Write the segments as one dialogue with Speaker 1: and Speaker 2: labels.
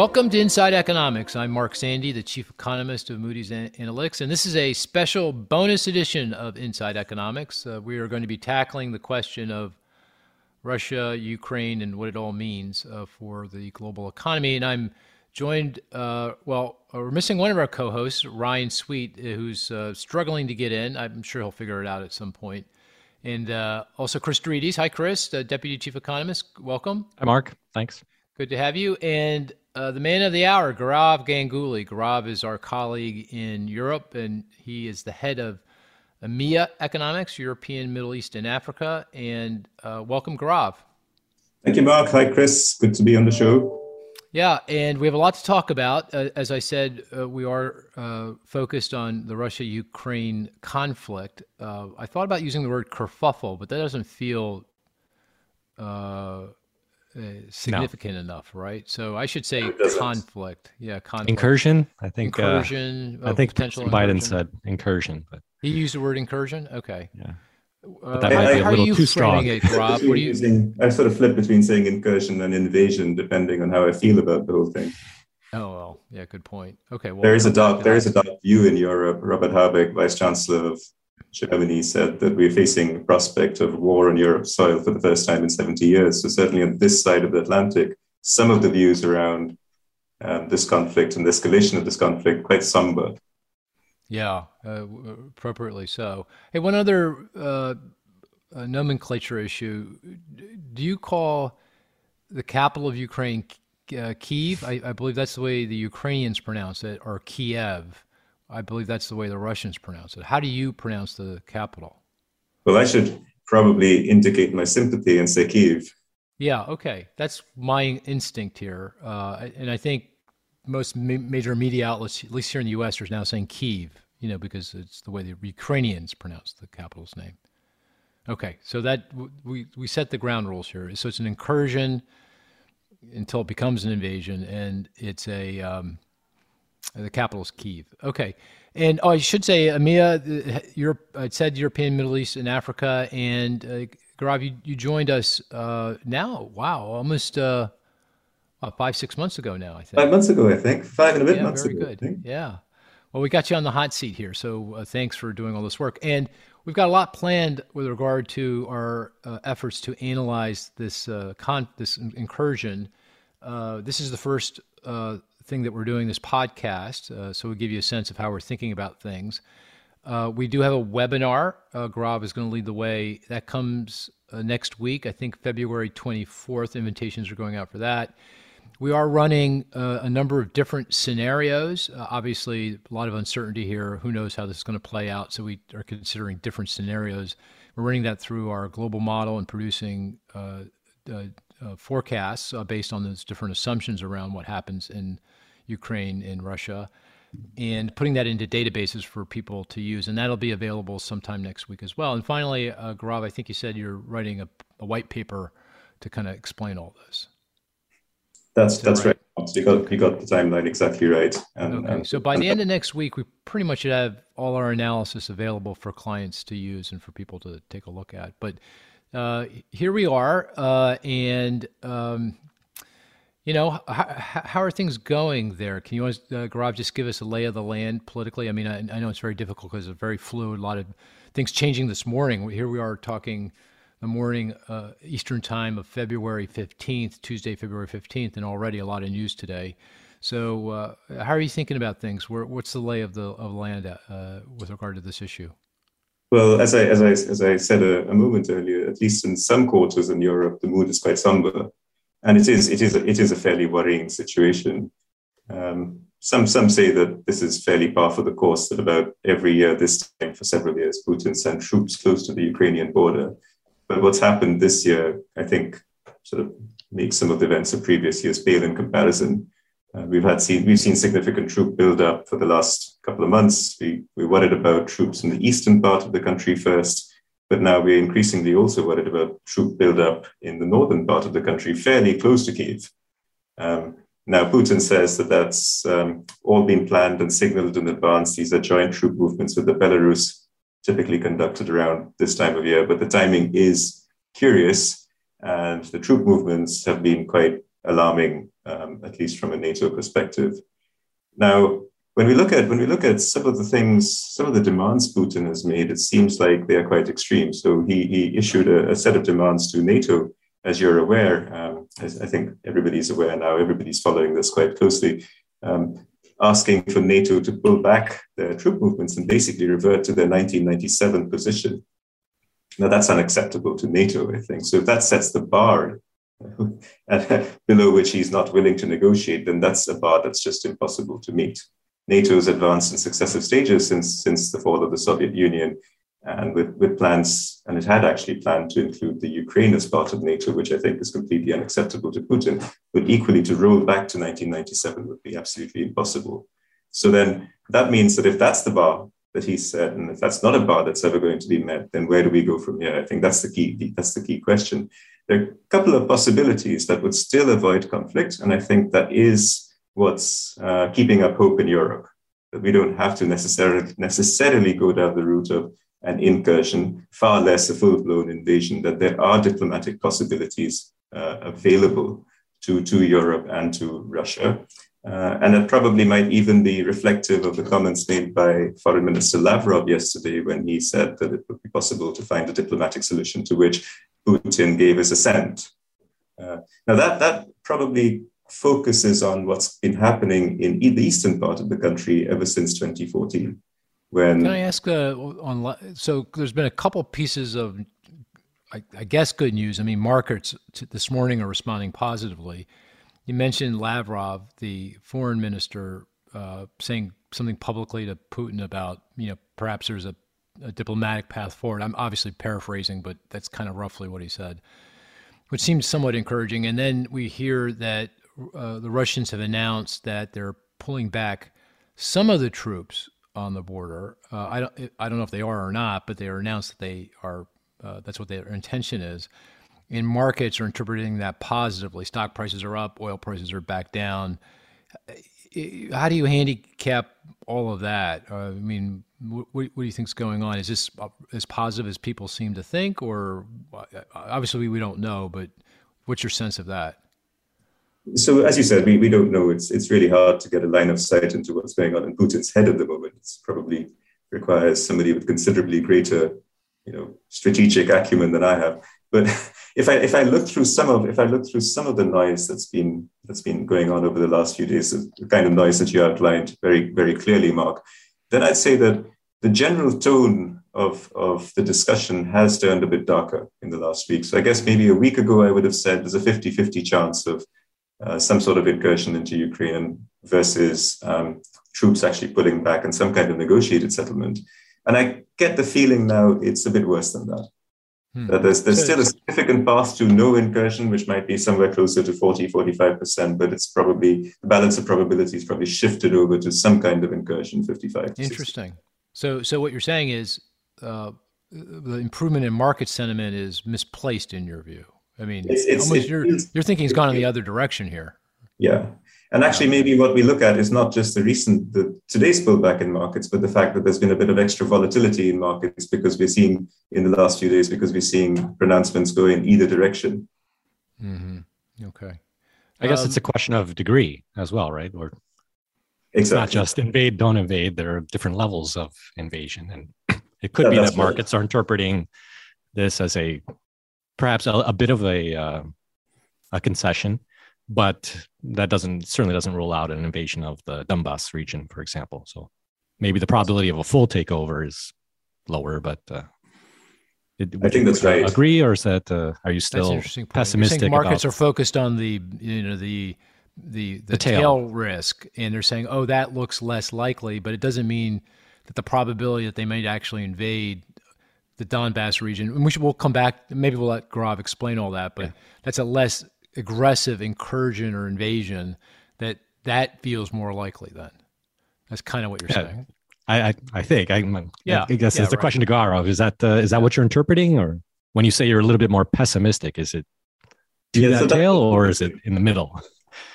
Speaker 1: Welcome to Inside Economics. I'm Mark Zandi, the chief economist of Moody's Analytics, and this is a special bonus edition of Inside Economics. Uh, we are going to be tackling the question of Russia, Ukraine, and what it all means uh, for the global economy. And I'm joined, uh, well, uh, we're missing one of our co hosts, Ryan Sweet, uh, who's uh, struggling to get in. I'm sure he'll figure it out at some point. And also Chris deRitis. Hi, Chris, Deputy Chief Economist. Welcome.
Speaker 2: Hi, Mark. Thanks.
Speaker 1: Good to have you. And uh, the man of the hour, Gaurav Ganguli. Gaurav is our colleague in Europe, and he is the head of EMEA Economics, European, Middle East, and Africa. And uh, welcome, Gaurav.
Speaker 3: Thank you, Mark. Hi, Chris. Good to be on the show.
Speaker 1: Yeah, and we have a lot to talk about. Uh, as I said, uh, we are uh, focused on the Russia Ukraine conflict. Uh, I thought about using the word kerfuffle, but that doesn't feel uh, uh, significant no. enough, right? So I should say conflict. Yeah, conflict.
Speaker 2: Incursion. I think
Speaker 1: uh, incursion.
Speaker 2: Uh, I think potential Biden incursion. said incursion, but
Speaker 1: he used the word incursion. Okay.
Speaker 2: Yeah. Uh, but that might be a little too strong. It,
Speaker 1: Rob? What are you
Speaker 3: using? I sort of flip between saying incursion and invasion, depending on how I feel about the whole thing.
Speaker 1: Oh well, yeah, good point. Okay, well,
Speaker 3: there is a dark there is a dark view in Europe. Robert Habeck, Vice Chancellor of Germany said that we're facing the prospect of war on Europe's soil for the first time in 70 years. So, certainly on this side of the Atlantic, some of the views around um, this conflict and the escalation of this conflict quite somber.
Speaker 1: Yeah, uh, appropriately so. Hey, one other uh, nomenclature issue. Do you call the capital of Ukraine uh, Kiev? I, I, believe that's the way the Ukrainians pronounce it, or Kiev. I believe that's the way the Russians pronounce it. How do you pronounce the capital?
Speaker 3: Well, I should probably indicate my sympathy and say Kiev.
Speaker 1: Yeah, okay. That's my instinct here. Uh, and I think most ma- major media outlets, at least here in the U.S., are now saying Kiev, you know, because it's the way the Ukrainians pronounce the capital's name. Okay, so that we, we set the ground rules here. So it's an incursion until it becomes an invasion, and it's a um, the capital is Kiev. Okay. And oh, I should say, EMEA, Europe, I said European, Middle East, and Africa. And uh, Gaurav, you, you joined us uh, now. Wow, almost uh, five, six months ago now, I think.
Speaker 3: Five months ago, I think. Five and a bit
Speaker 1: yeah,
Speaker 3: months
Speaker 1: very
Speaker 3: ago.
Speaker 1: Very good. Yeah. Well, we got you on the hot seat here. So uh, thanks for doing all this work. And we've got a lot planned with regard to our uh, efforts to analyze this, uh, con- this incursion. Uh, this is the first uh, thing that we're doing this podcast, uh, so we give you a sense of how we're thinking about things. Uh, we do have a webinar. Uh, Gaurav is going to lead the way. That comes uh, next week. I think February 24th. Invitations are going out for that. We are running uh, a number of different scenarios. Uh, obviously, a lot of uncertainty here. Who knows how this is going to play out? So we are considering different scenarios. We're running that through our global model and producing uh, forecasts based on those different assumptions around what happens in Ukraine, and Russia, and putting that into databases for people to use. And that'll be available sometime next week as well. And finally, uh, Gaurav, I think you said you're writing a, a white paper to kind of explain all this.
Speaker 3: That's that's right. right. You got you got the timeline exactly right.
Speaker 1: And, okay. And, so by the end of next week, we pretty much should have all our analysis available for clients to use and for people to take a look at. But uh, here we are, uh, and um, you know, how, are things going there? Can you, uh, Gaurav, just give us a lay of the land politically? I mean, I, I know it's very difficult because it's very fluid, a lot of things changing this morning. Here we are talking the morning uh, Eastern time of February 15th, Tuesday, February 15th, and already a lot of news today. So, uh, how are you thinking about things? Where, what's the lay of the of land uh, with regard to this issue?
Speaker 3: Well, as I as I as I said a, a moment earlier, at least in some quarters in Europe, the mood is quite somber and it is it is it is a fairly worrying situation. Um, some some say that this is fairly par for the course. That about every year this time for several years, Putin sent troops close to the Ukrainian border. But what's happened this year, I think, sort of makes some of the events of previous years pale in comparison. Uh, we've had seen we've seen significant troop build up for the last couple of months. We we worried about troops in the eastern part of the country first. But now we're increasingly also worried about troop buildup in the northern part of the country, fairly close to Kiev. Um, now, Putin says that that's um, all been planned and signaled in advance. These are joint troop movements with the Belarus, typically conducted around this time of year. But the timing is curious, and the troop movements have been quite alarming, um, at least from a NATO perspective. Now, when we look at when we look at some of the things, some of the demands Putin has made, it seems like they are quite extreme. So he, he issued a, a set of demands to NATO, as you're aware. Um, as I think everybody's aware now. Everybody's following this quite closely. Um, asking for NATO to pull back their troop movements and basically revert to their 1997 position. Now that's unacceptable to NATO, I think. So if that sets the bar below which he's not willing to negotiate, then that's a bar that's just impossible to meet. NATO has advanced in successive stages since, since the fall of the Soviet Union, and with, with plans, and it had actually planned to include the Ukraine as part of NATO, which I think is completely unacceptable to Putin, but equally to roll back to 1997 would be absolutely impossible. So then that means that if that's the bar that he set, and if that's not a bar that's ever going to be met, then where do we go from here? I think that's the key. That's the key question. There are a couple of possibilities that would still avoid conflict, and I think that is what's uh, keeping up hope in Europe. That we don't have to necessarily necessarily go down the route of an incursion, far less a full-blown invasion. That there are diplomatic possibilities uh, available to to Europe and to Russia. Uh, and it probably might even be reflective of the comments made by Foreign Minister Lavrov yesterday when he said that it would be possible to find a diplomatic solution to which Putin gave his assent. Uh, now, that, that probably focuses on what's been happening in the eastern part of the country ever since 2014. When
Speaker 1: Can I ask uh, on so there's been a couple pieces of I, I guess good news. I mean, markets this morning are responding positively. You mentioned Lavrov, the foreign minister, uh, saying something publicly to Putin about, you know, perhaps there's a, a, diplomatic path forward. I'm obviously paraphrasing, but that's kind of roughly what he said, which seems somewhat encouraging. And then we hear that uh, the Russians have announced that they're pulling back some of the troops on the border. Uh, I don't, I don't know if they are or not, but they are announced that they are. Uh, that's what their intention is and markets are interpreting that positively. Stock prices are up, oil prices are back down. How do you handicap all of that? Uh, I mean, what, what, do you think is going on? Is this as positive as people seem to think, or uh, obviously we don't know, but what's your sense of that?
Speaker 3: So, as you said, we, we don't know. It's it's really hard to get a line of sight into what's going on in Putin's head at the moment. It's probably requires somebody with considerably greater, you know, strategic acumen than I have. But if I if I look through some of if I look through some of the noise that's been that's been going on over the last few days, the kind of noise that you outlined very very clearly, Mark, then I'd say that the general tone of of the discussion has turned a bit darker in the last week. So I guess maybe a week ago I would have said there's a 50-50 chance of uh, some sort of incursion into Ukraine versus um, troops actually pulling back and some kind of negotiated settlement. And I get the feeling now it's a bit worse than that. Hmm. there's there's still a significant path to no incursion, which might be somewhere closer to 40, 45%, but it's probably the balance of probabilities probably shifted over to some kind of incursion, 55.
Speaker 1: Interesting. So, so what you're saying is uh, the improvement in market sentiment is misplaced in your view. I mean, it's, it's, almost your, your thinking's gone in the other direction here.
Speaker 3: Yeah. And actually, maybe what we look at is not just the recent, the today's pullback in markets, but the fact that there's been a bit of extra volatility in markets because we're seeing in the last few days because we're seeing pronouncements go in either direction.
Speaker 1: Mm-hmm. Okay.
Speaker 2: I guess um, it's a question of degree as well, right? Or exactly. it's not just invade, don't invade. There are different levels of invasion, and it could yeah, be that markets are interpreting this as a perhaps a, a bit of a uh, a concession but that doesn't certainly doesn't rule out an invasion of the Donbass region, for example. So maybe the probability of a full takeover is lower, but uh,
Speaker 3: it, I think that's right.
Speaker 2: Agree, or is that uh, are you still pessimistic?
Speaker 1: markets
Speaker 2: about...
Speaker 1: are focused on the you know the the the, the tail. tail risk, and they're saying, oh, that looks less likely, but it doesn't mean that the probability that they might actually invade the Donbass region. And we should, we'll come back. Maybe we'll let Gaurav explain all that, but yeah. that's a less aggressive incursion or invasion, that that feels more likely then. That's kind of what you're yeah. saying.
Speaker 2: I, I, I think I, yeah, I guess yeah, it's the right. question to Gaurav. Is that uh, is that what you're interpreting, or when you say you're a little bit more pessimistic, is it to yeah, that so tail, or is it in the middle?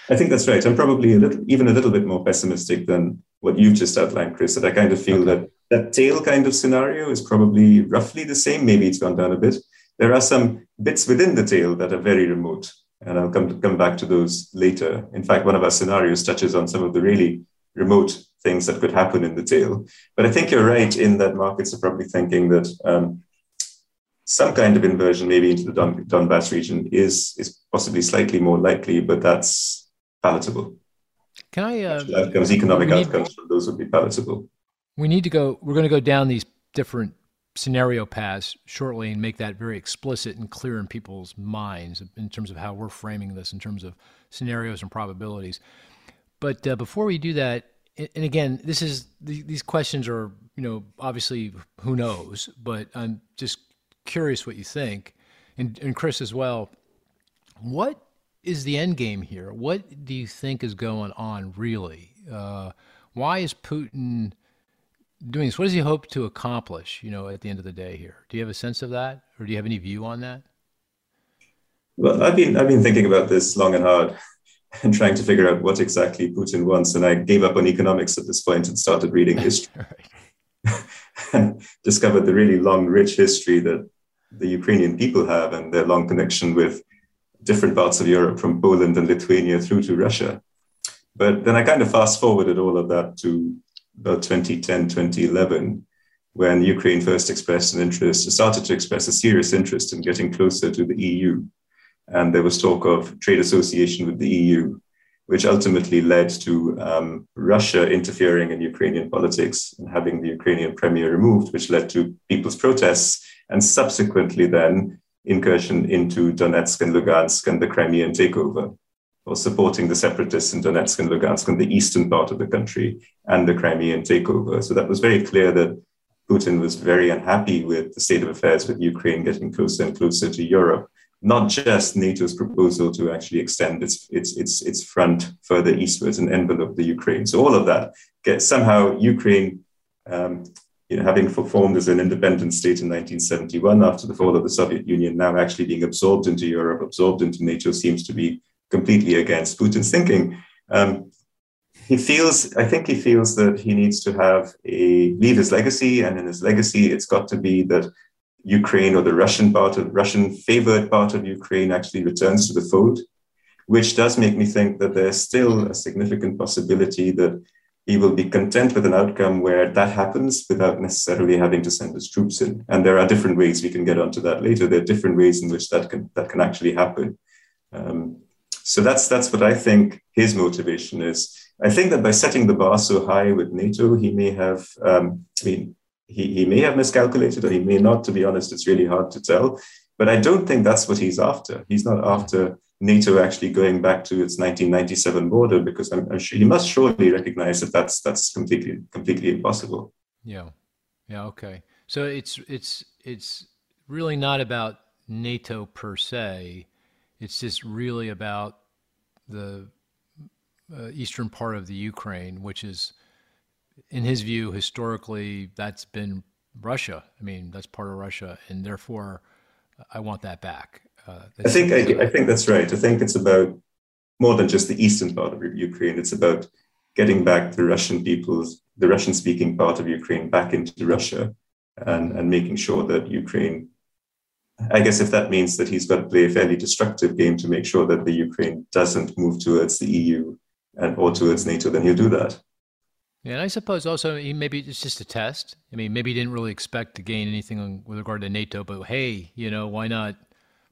Speaker 3: I think that's right. I'm probably a little, even a little bit more pessimistic than what you've just outlined, Chris. That I kind of feel okay. that that tail kind of scenario is probably roughly the same. Maybe it's gone down a bit. There are some bits within the tail that are very remote And I'll come, to, come back to those later. In fact, one of our scenarios touches on some of the really remote things that could happen in the tail. But I think you're right in that markets are probably thinking that um, some kind of inversion, maybe into the Don, Donbass region, is, is possibly slightly more likely, but that's palatable.
Speaker 1: Can I? Uh,
Speaker 3: outcomes, economic outcomes from those would be palatable.
Speaker 1: We need to go. We're going to go down these different scenario paths shortly and make that very explicit and clear in people's minds in terms of how we're framing this in terms of scenarios and probabilities. But uh, before we do that, and again, this is these questions are you know obviously who knows, but I'm just curious what you think, and, and Chris as well. What is the end game here? What do you think is going on really? Uh, why is Putin? Doing this? What does he hope to accomplish, you know, at the end of the day here? Do you have a sense of that or do you have any view on that?
Speaker 3: Well, I've been I've been thinking about this long and hard and trying to figure out what exactly Putin wants. And I gave up on economics at this point and started reading history. and discovered the really long, rich history that the Ukrainian people have and their long connection with different parts of Europe, from Poland and Lithuania through to Russia. But then I kind of fast forwarded all of that to about 2010, 2011, when Ukraine first expressed an interest, started to express a serious interest in getting closer to the EU. And there was talk of trade association with the EU, which ultimately led to um, Russia interfering in Ukrainian politics and having the Ukrainian premier removed, which led to people's protests and subsequently then incursion into Donetsk and Lugansk and the Crimean takeover or supporting the separatists in Donetsk and Lugansk in the eastern part of the country and the Crimean takeover. So that was very clear that Putin was very unhappy with the state of affairs with Ukraine getting closer and closer to Europe, not just NATO's proposal to actually extend its, its, its, its front further eastwards and envelop the Ukraine. So all of that gets somehow Ukraine um, you know, having formed as an independent state in 1971 after the fall of the Soviet Union, now actually being absorbed into Europe, absorbed into NATO, seems to be completely against Putin's thinking. Um, he feels, I think he feels that he needs to have a leave his legacy, and in his legacy, it's got to be that Ukraine or the Russian part of Russian favored part of Ukraine actually returns to the fold, which does make me think that there's still a significant possibility that he will be content with an outcome where that happens without necessarily having to send his troops in. And there are different ways we can get onto that later. There are different ways in which that can that can actually happen. Um, so that's that's what I think his motivation is. I think that by setting the bar so high with NATO, he may have. Um, I mean, he, he may have miscalculated, or he may not. To be honest, it's really hard to tell. But I don't think that's what he's after. He's not after NATO actually going back to its 1997 border because I'm, I'm sure he must surely recognize that that's that's completely completely impossible.
Speaker 1: Yeah, yeah, okay. So it's it's it's really not about NATO per se it's just really about the uh, eastern part of the Ukraine, which is, in his view, historically, that's been Russia. I mean, that's part of Russia, and therefore, I want that back.
Speaker 3: Uh, I think I, I, think that's right. I think it's about more than just the eastern part of Ukraine. It's about getting back the Russian peoples, the Russian-speaking part of Ukraine, back into Russia, and and making sure that Ukraine I guess if that means that he's got to play a fairly destructive game to make sure that the Ukraine doesn't move towards the EU and or towards NATO, then he'll do that.
Speaker 1: Yeah, and I suppose also maybe it's just a test. I mean, maybe he didn't really expect to gain anything with regard to NATO, but hey, you know, why not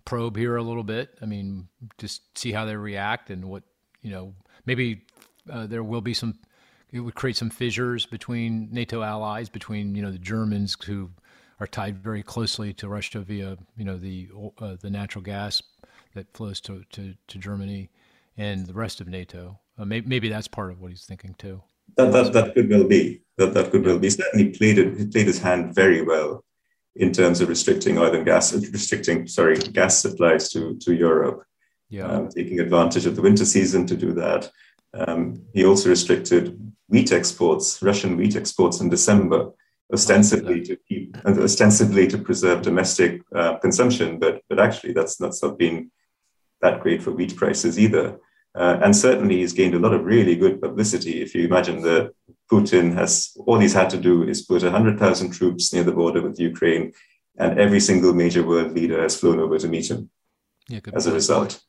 Speaker 1: probe here a little bit? I mean, just see how they react and what you know. Maybe uh, there will be some. It would create some fissures between NATO allies, between you know the Germans who are tied very closely to Russia via you know the uh, the natural gas that flows to, to, to Germany and the rest of NATO. Uh, maybe, maybe that's part of what he's thinking too.
Speaker 3: That, that, that could well be. That, that could well be. Certainly played it, played his hand very well in terms of restricting oil and gas, restricting sorry gas supplies to to Europe. Yeah. Um, taking advantage of the winter season to do that. Um, he also restricted wheat exports, Russian wheat exports in December, ostensibly to keep ostensibly to preserve domestic uh, consumption, but but actually that's that's not been that great for wheat prices either. Uh, and certainly he's gained a lot of really good publicity. If you imagine that Putin has all he's had to do is put 100,000 troops near the border with Ukraine, and every single major world leader has flown over to meet him yeah, as a result.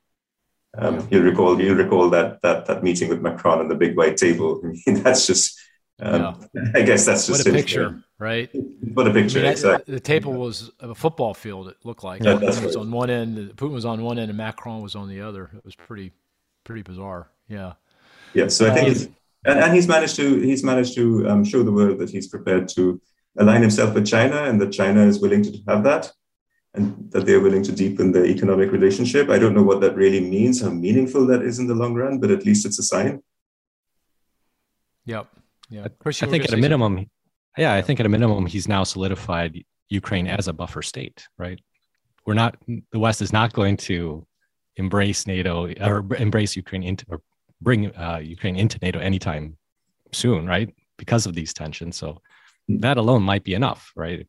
Speaker 3: Um, yeah. You'll recall you'll recall that that that meeting with Macron and the big white table. I mean, that's just. Um, yeah. I guess that's just
Speaker 1: what a picture, right?
Speaker 3: What a picture! I mean,
Speaker 1: exactly. The table was a football field. It looked like yeah, Putin was right. on one end, Putin was on one end, and Macron was on the other. It was pretty, pretty bizarre. Yeah.
Speaker 3: Yeah. So I think, um, he's, and, and he's managed to he's managed to um, show the world that he's prepared to align himself with China, and that China is willing to have that and that they're willing to deepen the economic relationship. I don't know what that really means, how meaningful that is in the long run, but at least it's a sign.
Speaker 1: Yep. Yeah.
Speaker 2: I think at a minimum, something. yeah, I think at a minimum, he's now solidified Ukraine as a buffer state, right? We're not, the West is not going to embrace NATO or embrace Ukraine into, or bring uh, Ukraine into NATO anytime soon, right? Because of these tensions. So that alone might be enough, right?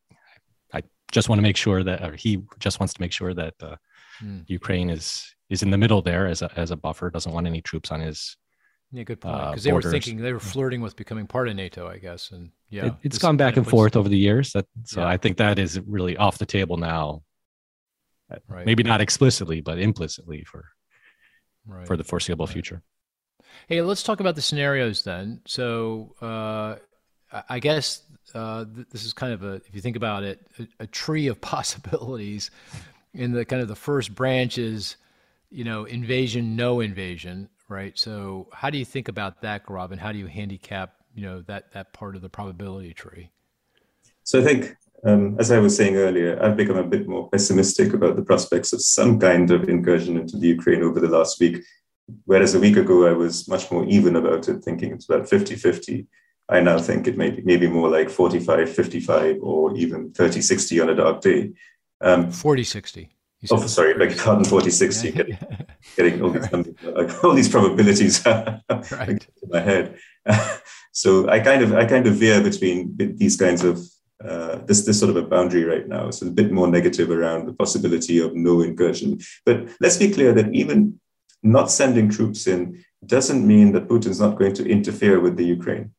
Speaker 2: I just want to make sure that, or he just wants to make sure that uh, mm. Ukraine is is in the middle there as a as a buffer. Doesn't want any troops on his.
Speaker 1: Yeah, good point. Because uh, they were thinking they were flirting with becoming part of NATO, I guess, and yeah,
Speaker 2: it, has gone back and forth over the years. That so yeah. I think that is really off the table now. Right. Maybe not explicitly, but implicitly for right. for the foreseeable right. future.
Speaker 1: Hey, let's talk about the scenarios then. So, uh, I guess uh, th- this is kind of a, if you think about it, a, a, tree of possibilities. In the kind of the first branch is, you know, invasion, no invasion, right? So how do you think about that, Gaurav, and how do you handicap, you know, that that part of the probability tree?
Speaker 3: So I think, um, as I was saying earlier, I've become a bit more pessimistic about the prospects of some kind of incursion into the Ukraine over the last week. Whereas a week ago, I was much more even about it, thinking it's about 50 50. I now think it may be maybe more like 45, 55, or even 30, 60 on a dark day.
Speaker 1: Um, 40, 60.
Speaker 3: Oh, sorry, beg your pardon, 40, 60. Getting, getting all, these, all these probabilities right. in my head. so I kind of I kind of veer between these kinds of uh, this this sort of a boundary right now. So a bit more negative around the possibility of no incursion. But let's be clear that even not sending troops in doesn't mean that Putin's not going to interfere with the Ukraine.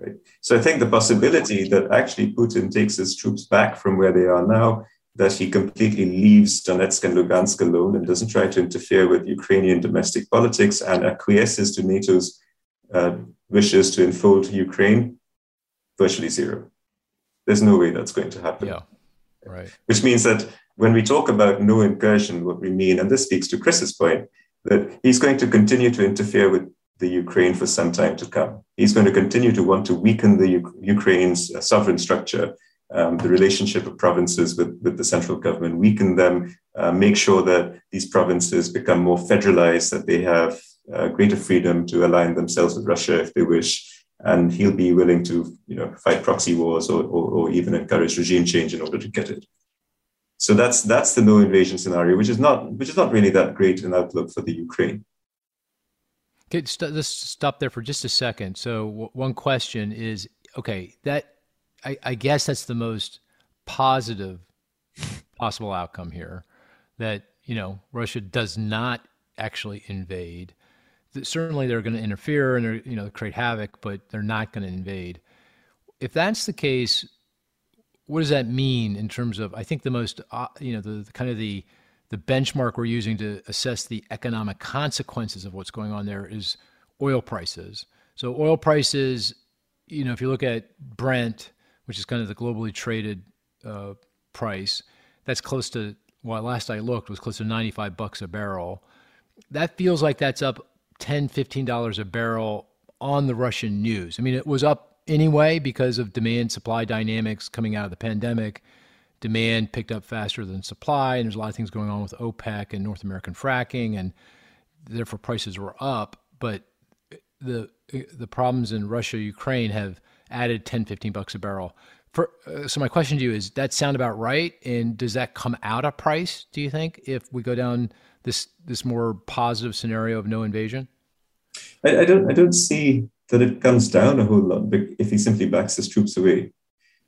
Speaker 3: Right? So I think the possibility that actually Putin takes his troops back from where they are now, that he completely leaves Donetsk and Lugansk alone and doesn't try to interfere with Ukrainian domestic politics and acquiesces to NATO's uh, wishes to enfold Ukraine, virtually zero. There's no way that's going to happen.
Speaker 1: Yeah, right.
Speaker 3: Which means that when we talk about no incursion, what we mean, and this speaks to Chris's point, that he's going to continue to interfere with the Ukraine for some time to come. He's going to continue to want to weaken the U- Ukraine's uh, sovereign structure, um, the relationship of provinces with, with the central government, weaken them, uh, make sure that these provinces become more federalized, that they have uh, greater freedom to align themselves with Russia if they wish. And he'll be willing to, you know, fight proxy wars or, or, or even encourage regime change in order to get it. So that's that's the no invasion scenario, which is not which is not really that great an outlook for the Ukraine.
Speaker 1: Okay, st- let's stop there for just a second. So, w- one question is okay, that I, I guess that's the most positive possible outcome here that, you know, Russia does not actually invade. Certainly, they're going to interfere and they're, you know, create havoc, but they're not going to invade. If that's the case, what does that mean in terms of? I think the most, uh, you know, the, the kind of the the benchmark we're using to assess the economic consequences of what's going on there is oil prices. So oil prices, you know, if you look at Brent, which is kind of the globally traded uh, price, that's close to well, last I looked was close to 95 bucks a barrel. That feels like that's up 10, 15 dollars a barrel on the Russian news. I mean, it was up anyway because of demand supply dynamics coming out of the pandemic demand picked up faster than supply, and there's a lot of things going on with OPEC and North American fracking, and therefore prices were up. But the the problems in Russia, Ukraine have added 10, 15 bucks a barrel. For, uh, so my question to you is: That sound about right? And does that come out of price? Do you think if we go down this this more positive scenario of no invasion?
Speaker 3: I, I don't. I don't see that it comes down a whole lot if he simply backs his troops away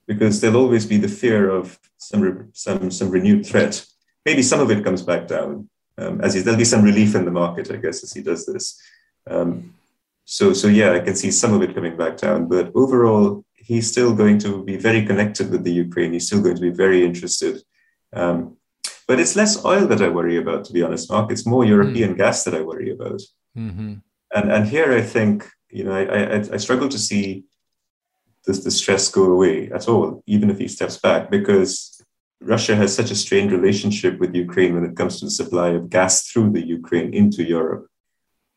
Speaker 3: because there'll always be the fear of some some some renewed threat. Maybe some of it comes back down um, as he, there'll be some relief in the market, I guess, as he does this. Um, so so yeah, I can see some of it coming back down, but overall, he's still going to be very connected with the Ukraine. He's still going to be very interested. Um, But it's less oil that I worry about, to be honest, Mark. It's more European mm. gas that I worry about. Mm-hmm. And and here I think you know I, I, I struggle to see this the stress go away at all, even if he steps back, because Russia has such a strained relationship with Ukraine when it comes to the supply of gas through the Ukraine into Europe.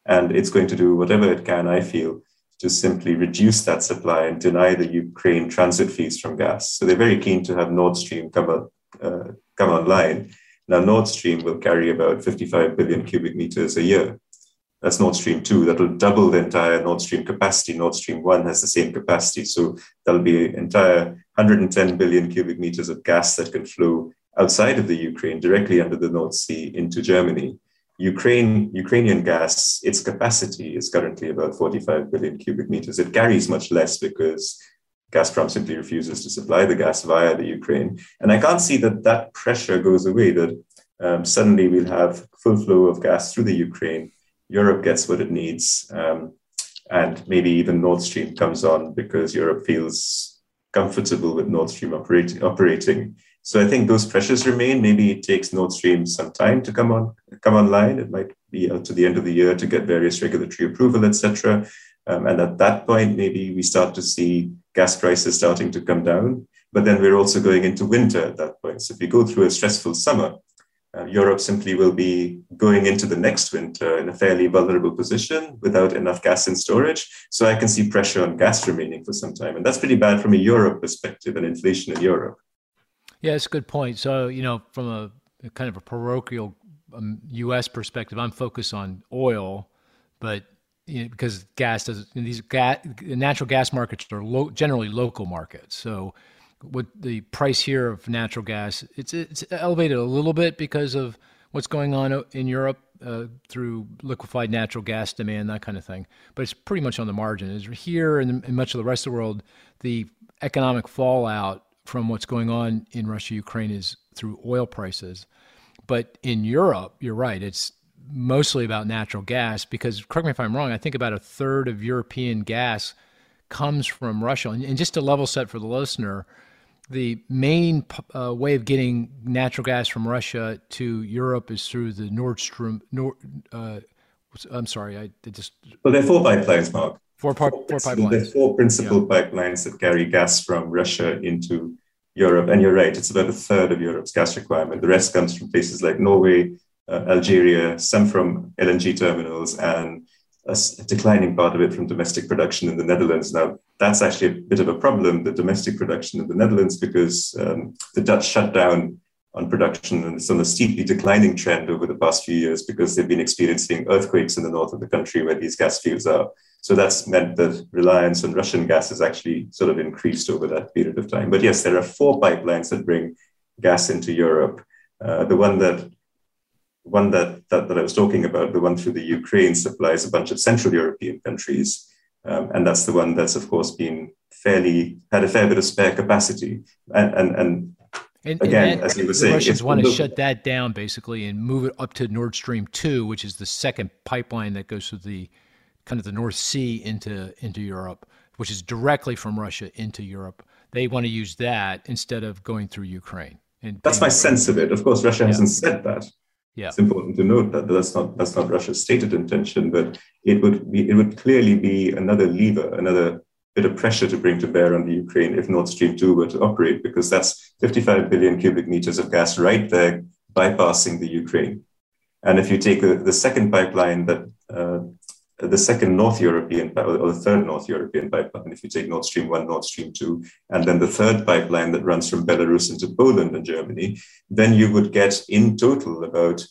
Speaker 3: And it's going to do whatever it can, I feel, to simply reduce that supply and deny the Ukraine transit fees from gas. So they're very keen to have Nord Stream come, uh, come online. Now, Nord Stream will carry about 55 billion cubic meters a year. That's Nord Stream 2. That will double the entire Nord Stream capacity. Nord Stream 1 has the same capacity. So there'll be an entire 110 billion cubic meters of gas that can flow outside of the Ukraine, directly under the North Sea into Germany. Ukraine, Ukrainian gas, its capacity is currently about 45 billion cubic meters. It carries much less because Gazprom simply refuses to supply the gas via the Ukraine. And I can't see that that pressure goes away, that um, suddenly we'll have full flow of gas through the Ukraine Europe gets what it needs. Um, and maybe even Nord Stream comes on because Europe feels comfortable with Nord Stream operating. So I think those pressures remain. Maybe it takes Nord Stream some time to come on come online. It might be out to the end of the year to get various regulatory approval, etc. Um, and at that point, maybe we start to see gas prices starting to come down. But then we're also going into winter at that point. So if we go through a stressful summer, uh, Europe simply will be going into the next winter in a fairly vulnerable position without enough gas in storage. So I can see pressure on gas remaining for some time. And that's pretty bad from a Europe perspective and inflation in Europe.
Speaker 1: Yeah, it's a good point. So, you know, from a, a kind of a parochial um, U.S. perspective, I'm focused on oil, but you know, because gas does these gas, natural gas markets are lo- generally local markets. So with the price here of natural gas, it's it's elevated a little bit because of what's going on in Europe uh, through liquefied natural gas demand, that kind of thing. But it's pretty much on the margin. Is here and in much of the rest of the world, the economic fallout from what's going on in Russia, Ukraine is through oil prices. But in Europe, you're right. It's mostly about natural gas because, correct me if I'm wrong, I think about a third of European gas comes from Russia. And just to level set for the listener, the main uh, way of getting natural gas from Russia to Europe is through the Nord Stream. Nord, uh, I'm sorry, I just.
Speaker 3: Well, there are four pipelines, Mark.
Speaker 1: Four, par- four, four pipelines.
Speaker 3: There are four principal yeah. pipelines that carry gas from Russia into Europe. And you're right, it's about a third of Europe's gas requirement. The rest comes from places like Norway, uh, Algeria, some from LNG terminals, and a, declining part of it from domestic production in the Netherlands. Now, that's actually a bit of a problem, the domestic production in the Netherlands, because um, the Dutch shut down on production and it's on a steeply declining trend over the past few years because they've been experiencing earthquakes in the north of the country where these gas fields are. So that's meant that reliance on Russian gas has actually sort of increased over that period of time. But yes, there are four pipelines that bring gas into Europe. Uh, the one that one that, that, that I was talking about, the one through the Ukraine, supplies a bunch of Central European countries. Um, and that's the one that's, of course, been fairly, had a fair bit of spare capacity. And, and, and
Speaker 1: and, Again, and as you were saying, the Russians want to shut that down basically and move it up to Nord Stream two, which is the second pipeline that goes through the kind of the North Sea into into Europe, which is directly from Russia into Europe. They want to use that instead of going through Ukraine.
Speaker 3: And that's my sense of it. Of course, Russia yeah. hasn't said that. Yeah. It's important to note that that's not that's not Russia's stated intention, but it would be it would clearly be another lever, another bit of pressure to bring to bear on the Ukraine if Nord Stream 2 were to operate, because that's 55 billion cubic meters of gas right there bypassing the Ukraine. And if you take the, the second pipeline that uh, the second North European or the third North European pipeline, if you take Nord Stream 1, Nord Stream 2, and then the third pipeline that runs from Belarus into Poland and Germany, then you would get in total about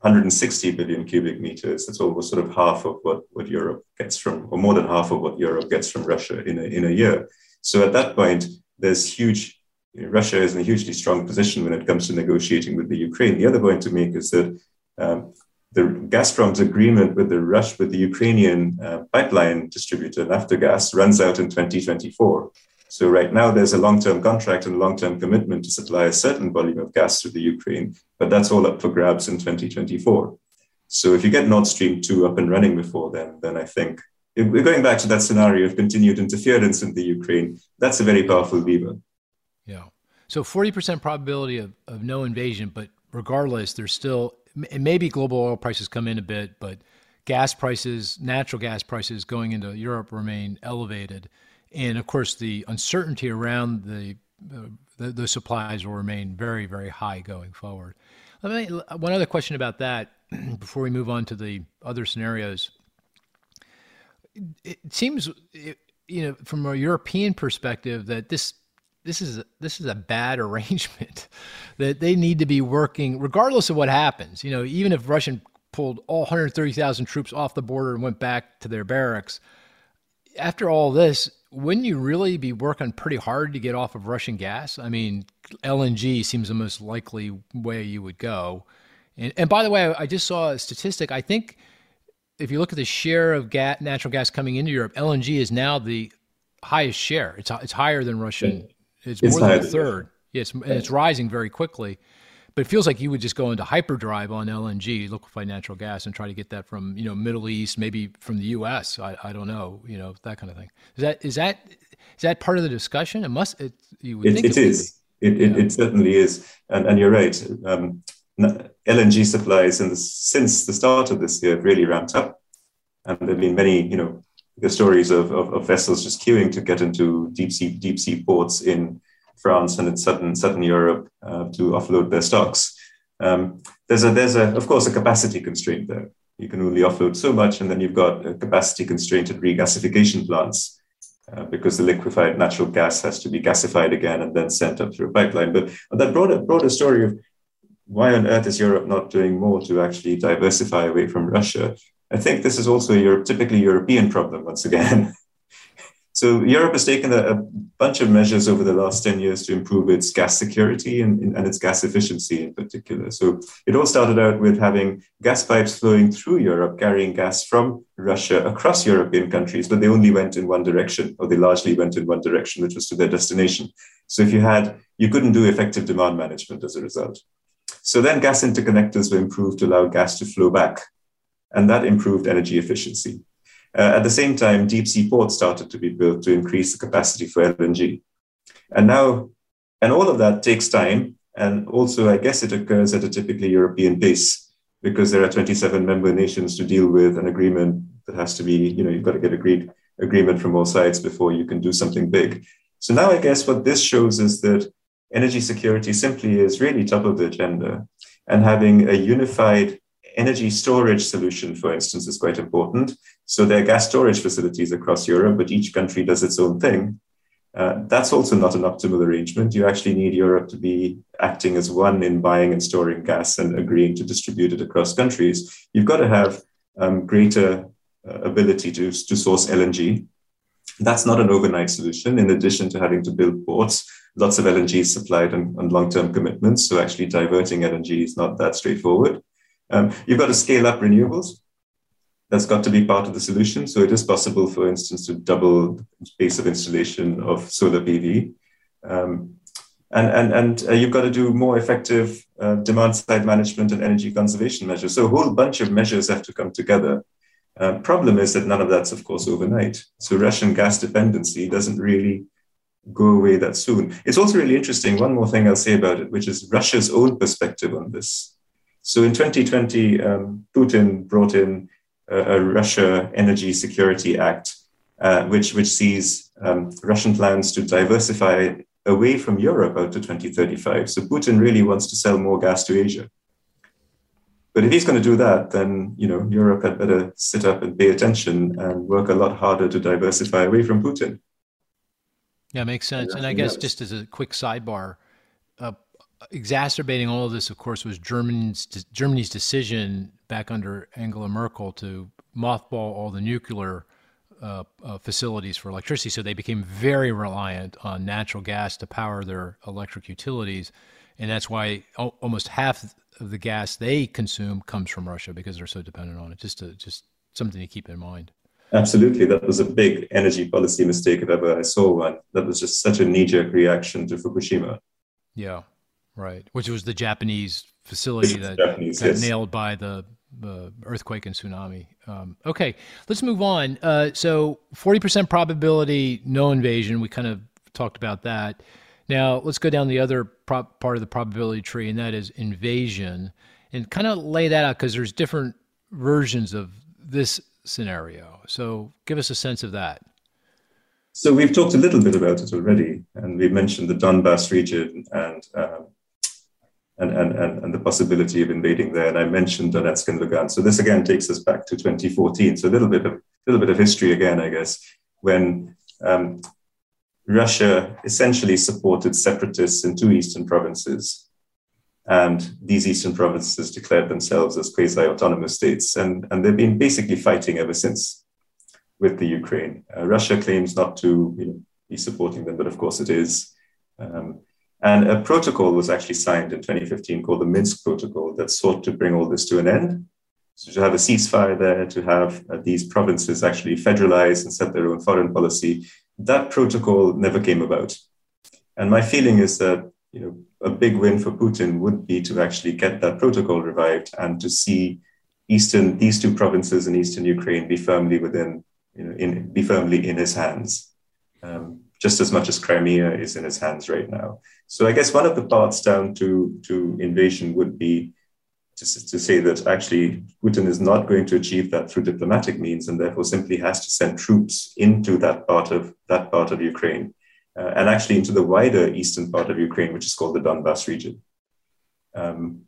Speaker 3: 160 billion cubic meters. That's almost sort of half of what, what Europe gets from, or more than half of what Europe gets from Russia in a, in a year. So at that point, there's huge, you know, Russia is in a hugely strong position when it comes to negotiating with the Ukraine. The other point to make is that um, the Gazprom's agreement with the Rush with the Ukrainian uh, pipeline distributor Naftogaz runs out in 2024. So right now there's a long-term contract and long-term commitment to supply a certain volume of gas to the Ukraine, but that's all up for grabs in 2024. So if you get Nord Stream 2 up and running before then, then I think we're going back to that scenario of continued interference in the Ukraine, that's a very powerful lever.
Speaker 1: Yeah. So 40% probability of, of no invasion, but regardless, there's still maybe global oil prices come in a bit, but gas prices, natural gas prices going into Europe remain elevated, and of course the uncertainty around the uh, the, the supplies will remain very very high going forward. Let me one other question about that before we move on to the other scenarios. It seems, you know, from a European perspective, that this this is this is a bad arrangement. that they need to be working regardless of what happens. You know, even if Russian pulled all 130,000 troops off the border and went back to their barracks, after all this, wouldn't you really be working pretty hard to get off of Russian gas? I mean, LNG seems the most likely way you would go. And, and by the way, I just saw a statistic. I think if you look at the share of gas, natural gas coming into Europe, LNG is now the highest share. It's it's higher than Russian. Mm. It's, it's more than a third. Yes, and it's rising very quickly. But it feels like you would just go into hyperdrive on LNG, liquefied natural gas, and try to get that from you know Middle East, maybe from the U.S. I, I don't know, you know that kind of thing. Is that is that is that part of the discussion? It must. It, you would
Speaker 3: it,
Speaker 1: think
Speaker 3: it, it is. It, it, yeah. it, certainly is, and, and you're right. Um, LNG supplies the, since the start of this year have really ramped up, and there've been many, you know, the stories of, of, of, vessels just queuing to get into deep sea deep sea ports in France and in southern southern Europe uh, to offload their stocks. Um, there's a there's a of course a capacity constraint there. You can only offload so much, and then you've got a capacity constraint at regasification plants. Uh, because the liquefied natural gas has to be gasified again and then sent up through a pipeline. But that broader, broader story of why on earth is Europe not doing more to actually diversify away from Russia? I think this is also a Europe, typically European problem once again. So Europe has taken a, a, bunch of measures over the last 10 years to improve its gas security and, and its gas efficiency in particular. So it all started out with having gas pipes flowing through Europe, carrying gas from Russia across European countries, but they only went in one direction, or they largely went in one direction, which was to their destination. So if you had, you couldn't do effective demand management as a result. So then gas interconnectors were improved to allow gas to flow back, and that improved energy efficiency. Uh, at the same time, deep sea ports started to be built to increase the capacity for LNG. And now, and all of that takes time. And also, I guess it occurs at a typically European pace because there are 27 member nations to deal with an agreement that has to be, you know, you've got to get agreed agreement from all sides before you can do something big. So now I guess what this shows is that energy security simply is really top of the agenda. And having a unified energy storage solution, for instance, is quite important. So there are gas storage facilities across Europe, but each country does its own thing. Uh, that's also not an optimal arrangement. You actually need Europe to be acting as one in buying and storing gas and agreeing to distribute it across countries. You've got to have um, greater uh, ability to, to source LNG. That's not an overnight solution. In addition to having to build ports, lots of LNG is supplied on, on long term commitments. So actually diverting LNG is not that straightforward. Um, you've got to scale up renewables. That's got to be part of the solution. So it is possible, for instance, to double the pace of installation of solar PV. Um, and and, and uh, you've got to do more effective uh, demand side management and energy conservation measures. So a whole bunch of measures have to come together. Uh, problem is that none of that's, of course, overnight. So Russian gas dependency doesn't really go away that soon. It's also really interesting. One more thing I'll say about it, which is Russia's own perspective on this. So in 2020, um, Putin brought in a, a, Russia Energy Security Act, uh, which, which sees um, Russian plans to diversify away from Europe out to 2035. So Putin really wants to sell more gas to Asia. But if he's going to do that, then you know Europe had better sit up and pay attention and work a lot harder to diversify away from Putin.
Speaker 1: Yeah, makes sense. And I guess just as a quick sidebar, exacerbating all of this, of course, was Germany's Germany's decision back under Angela Merkel to mothball all the nuclear uh, uh, facilities for electricity. So they became very reliant on natural gas to power their electric utilities, and that's why o- almost half of the gas they consume comes from Russia because they're so dependent on it. Just to, just something to keep in mind.
Speaker 3: Absolutely, that was a big energy policy mistake if ever I saw one. That was just such a knee-jerk reaction to Fukushima.
Speaker 1: Yeah, Right, which was the Japanese facility that Japanese, got yes. nailed by the earthquake and tsunami. Um, okay, let's move on. Uh, so, forty percent probability, no invasion. We kind of talked about that. Now, let's go down the other pro- part of the probability tree, and that is invasion. And kind of lay that out because there's different versions of this scenario. So give us a sense of that.
Speaker 3: So we've talked a little bit about it already, and we mentioned the Donbass region and, um, and, and, and, and, the possibility of invading there. And I mentioned Donetsk and Lugansk. So this again takes us back to 2014. So a little bit of little bit of history again, I guess, when um, Russia essentially supported separatists in two eastern provinces. And these eastern provinces declared themselves as quasi autonomous states. And, and they've been basically fighting ever since with the Ukraine. Uh, Russia claims not to you know, be supporting them, but of course it is. Um, and a protocol was actually signed in 2015 called the Minsk Protocol that sought to bring all this to an end. So to have a ceasefire there, to have uh, these provinces actually federalize and set their own foreign policy, that protocol never came about. And my feeling is that you know a big win for Putin would be to actually get that protocol revived and to see eastern these two provinces in eastern Ukraine be firmly within you know in, be firmly in his hands, um, just as much as Crimea is in his hands right now. So I guess one of the paths down to to invasion would be to, to say that actually Putin is not going to achieve that through diplomatic means, and therefore simply has to send troops into that part of that part of Ukraine, uh, and actually into the wider eastern part of Ukraine, which is called the Donbas region. Um,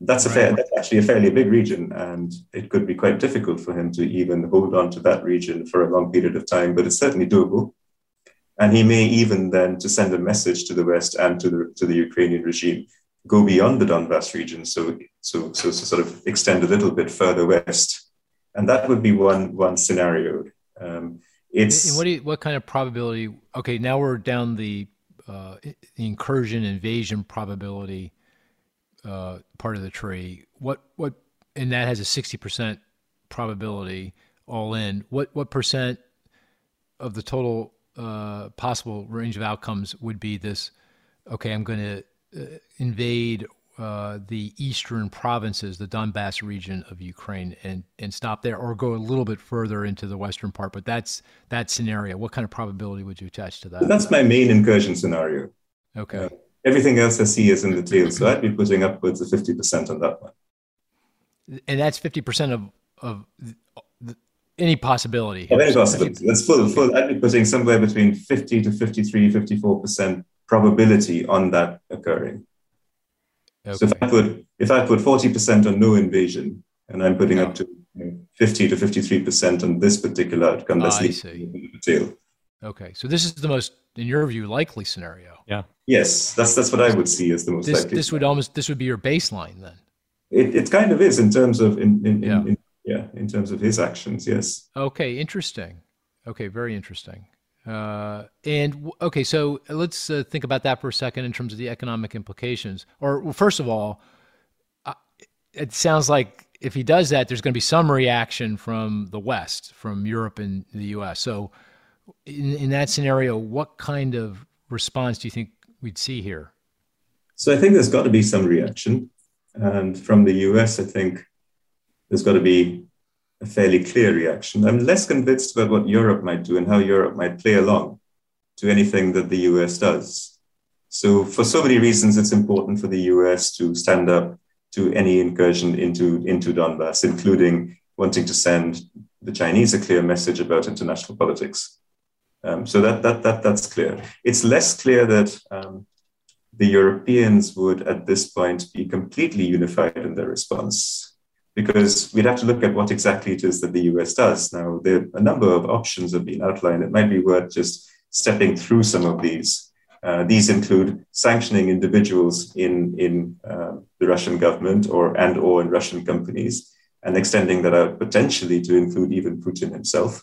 Speaker 3: that's a fair, that's actually a fairly big region, and it could be quite difficult for him to even hold on to that region for a long period of time. But it's certainly doable, and he may even then to send a message to the West and to the to the Ukrainian regime go beyond the Donbass region, so so so, so sort of extend a little bit further west, and that would be one one scenario. Um, it's
Speaker 1: and what you, what kind of probability? Okay, now we're down the uh, the incursion invasion probability uh, part of the tree. What what and that has a sixty percent probability all in. What what percent of the total uh, possible range of outcomes would be this? Okay, I'm going to uh, invade uh, the eastern provinces, the Donbass region of Ukraine, and and stop there, or go a little bit further into the western part. But that's that scenario. What kind of probability would you attach to that?
Speaker 3: That's my main incursion scenario.
Speaker 1: Okay. Uh,
Speaker 3: everything else I see is in the tail, so I'd be putting upwards of fifty percent on that one.
Speaker 1: And that's fifty percent of of any possibility.
Speaker 3: Of any possibility. That's full. Full. I'd be putting somewhere between fifty to 53, 54 percent probability on that occurring. Okay. So if I put if I put forty percent on no invasion, and I'm putting up to fifty to fifty three percent on this particular outcome, that's the tail.
Speaker 1: Okay, so this is the most, in your view, likely scenario.
Speaker 2: Yeah.
Speaker 3: Yes, that's that's what I would see as the most
Speaker 1: this,
Speaker 3: likely.
Speaker 1: This would almost this would be your baseline then.
Speaker 3: It, it kind of is in terms of in, in, yeah. In, in, terms of his actions. Yes.
Speaker 1: Okay, interesting. Okay, very interesting. Uh, and okay, so let's uh, think about that for a second in terms of the economic implications. Or well, first of all, uh, it sounds like if he does that, there's going to be some reaction from the West, from Europe and the U.S. So, in, in that scenario, what kind of response do you think we'd see here?
Speaker 3: So, I think there's got to be some reaction, and from the U.S., I think there's got to be a fairly clear reaction. I'm less convinced about what Europe might do and how Europe might play along to anything that the US does. So, for so many reasons, it's important for the US to stand up to any incursion into, into Donbass, including wanting to send the Chinese a clear message about international politics. Um, so that, that, that, that's clear. It's less clear that um, the Europeans would, at this point, be completely unified in their response because we'd have to look at what exactly it is that the US does. Now, there a number of options have been outlined. It might be worth just stepping through some of these. Uh, these include sanctioning individuals in, in uh, the Russian government or and or in Russian companies, and extending that out potentially to include even Putin himself.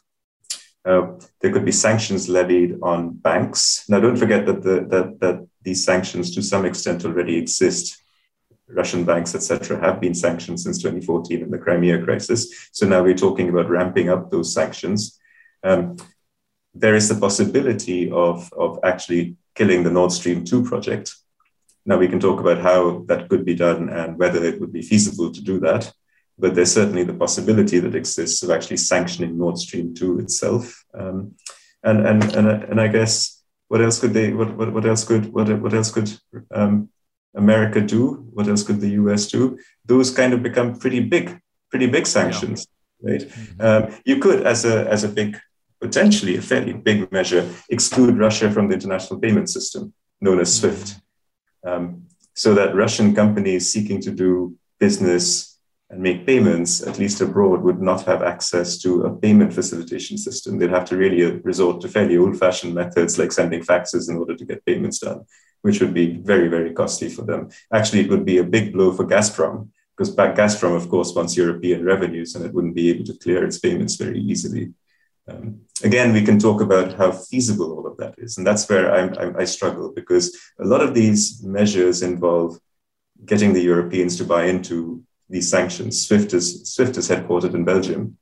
Speaker 3: Uh, there could be sanctions levied on banks. Now, don't forget that, the, that, that these sanctions, to some extent, already exist Russian banks, etc., have been sanctioned since 2014 in the Crimea crisis. So now we're talking about ramping up those sanctions. Um, there is the possibility of, of actually killing the Nord Stream 2 project. Now we can talk about how that could be done and whether it would be feasible to do that. But there's certainly the possibility that exists of actually sanctioning Nord Stream 2 itself. Um, and, and, and, and I guess what else could they? What what, what else could what what else could um, America do? What else could the U.S. do? Those kind of become pretty big, pretty big sanctions, yeah. right? Mm-hmm. Um, you could, as a as a big potentially a fairly big measure, exclude Russia from the international payment system known as SWIFT, um, so that Russian companies seeking to do business and make payments, at least abroad, would not have access to a payment facilitation system. They'd have to really resort to fairly old fashioned methods like sending faxes in order to get payments done, which would be very, very costly for them. Actually, it would be a big blow for Gazprom because Gazprom, of course, wants European revenues and it wouldn't be able to clear its payments very easily. Um, again, we can talk about how feasible all of that is. And that's where I'm, I'm, i struggle because a lot of these measures involve getting the Europeans to buy into these sanctions. SWIFT is, SWIFT is headquartered in Belgium.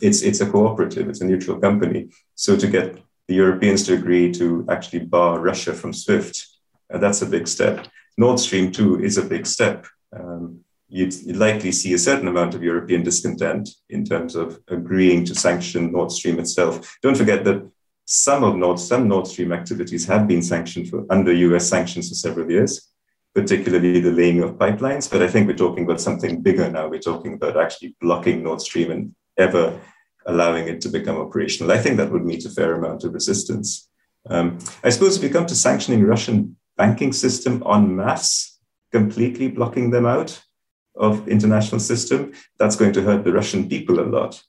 Speaker 3: It's, it's a cooperative, it's a neutral company. So to get the Europeans to agree to actually bar Russia from SWIFT, uh, that's a big step. Nord Stream 2 is a big step. Um, you'd, you'd, likely see a certain amount of European discontent in terms of agreeing to sanction Nord Stream itself. Don't forget that some of Nord, some Nord Stream activities have been sanctioned for, under US sanctions for several years, particularly the laying of pipelines. But I think we're talking about something bigger now. We're talking about actually blocking Nord Stream and ever allowing it to become operational. I think that would meet a fair amount of resistance. Um, I suppose if we come to sanctioning Russian banking system en masse, completely blocking them out, of international system, that's going to hurt the Russian people a lot.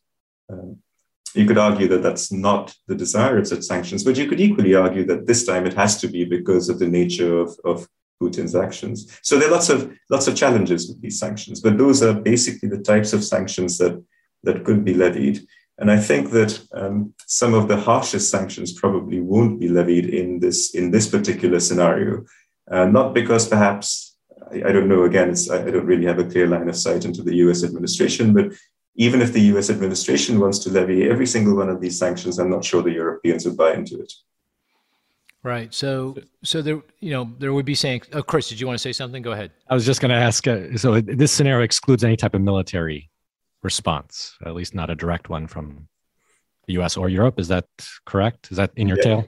Speaker 3: Um, you could argue that that's not the desire of such sanctions, but you could equally argue that this time it has to be because of the nature of, of Putin's actions. So there are lots of lots of challenges with these sanctions, but those are basically the types of sanctions that that could be levied. And I think that um, some of the harshest sanctions probably won't be levied in this in this particular scenario, uh, not because perhaps I, I don't know. Again, I don't really have a clear line of sight into the U.S. administration, but even if the U.S. administration wants to levy every single one of these sanctions, I'm not sure the Europeans would buy into it.
Speaker 1: Right. So, so there, you know, there would be saying, oh, Chris, did you want to say something? Go ahead.
Speaker 2: I was just going to ask. Uh, so, this scenario excludes any type of military response, at least not a direct one from the U.S. or Europe. Is that correct? Is that in your yeah. tail?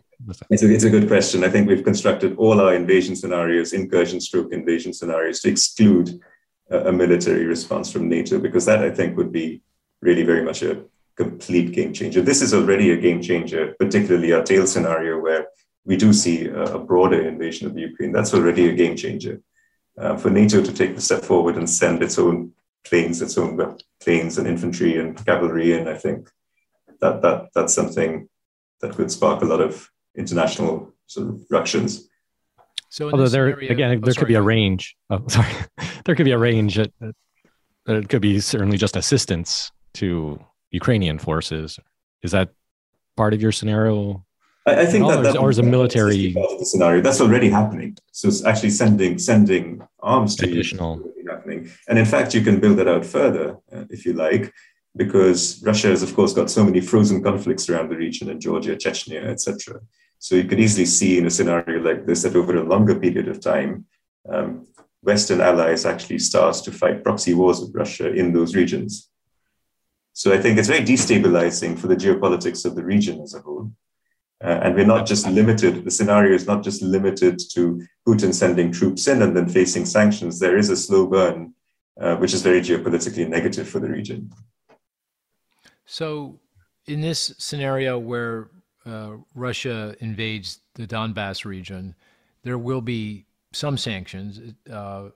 Speaker 3: It's a, it's a good question. I think we've constructed all our invasion scenarios, incursion stroke invasion scenarios, to exclude a, a military response from NATO, because that I think would be really very much a complete game changer. This is already a game changer, particularly our tail scenario where we do see a, a broader invasion of Ukraine. That's already a game changer. Uh, for NATO to take the step forward and send its own planes, its own planes and infantry and cavalry and I think that that that's something that could spark a lot of international sort of ructions.
Speaker 2: So, although there scenario, again, oh, there sorry, could be a range. Oh, sorry, there could be a range. That, that it could be certainly just assistance to Ukrainian forces. Is that part of your scenario?
Speaker 3: I, I think that, that
Speaker 2: or is a military
Speaker 3: part of the scenario that's already happening. So it's actually sending sending arms to
Speaker 2: additional
Speaker 3: happening, and in fact, you can build that out further uh, if you like because Russia has, of course, got so many frozen conflicts around the region in Georgia, Chechnya, etc. So you could easily see in a scenario like this that over a longer period of time, um, Western allies actually start to fight proxy wars with Russia in those regions. So I think it's very destabilizing for the geopolitics of the region as a whole. Uh, and we're not just limited, the scenario is not just limited to Putin sending troops in and then facing sanctions. There is a slow burn, uh, which is very geopolitically negative for the region.
Speaker 1: So, in this scenario where uh, Russia invades the Donbass region, there will be some sanctions. Uh,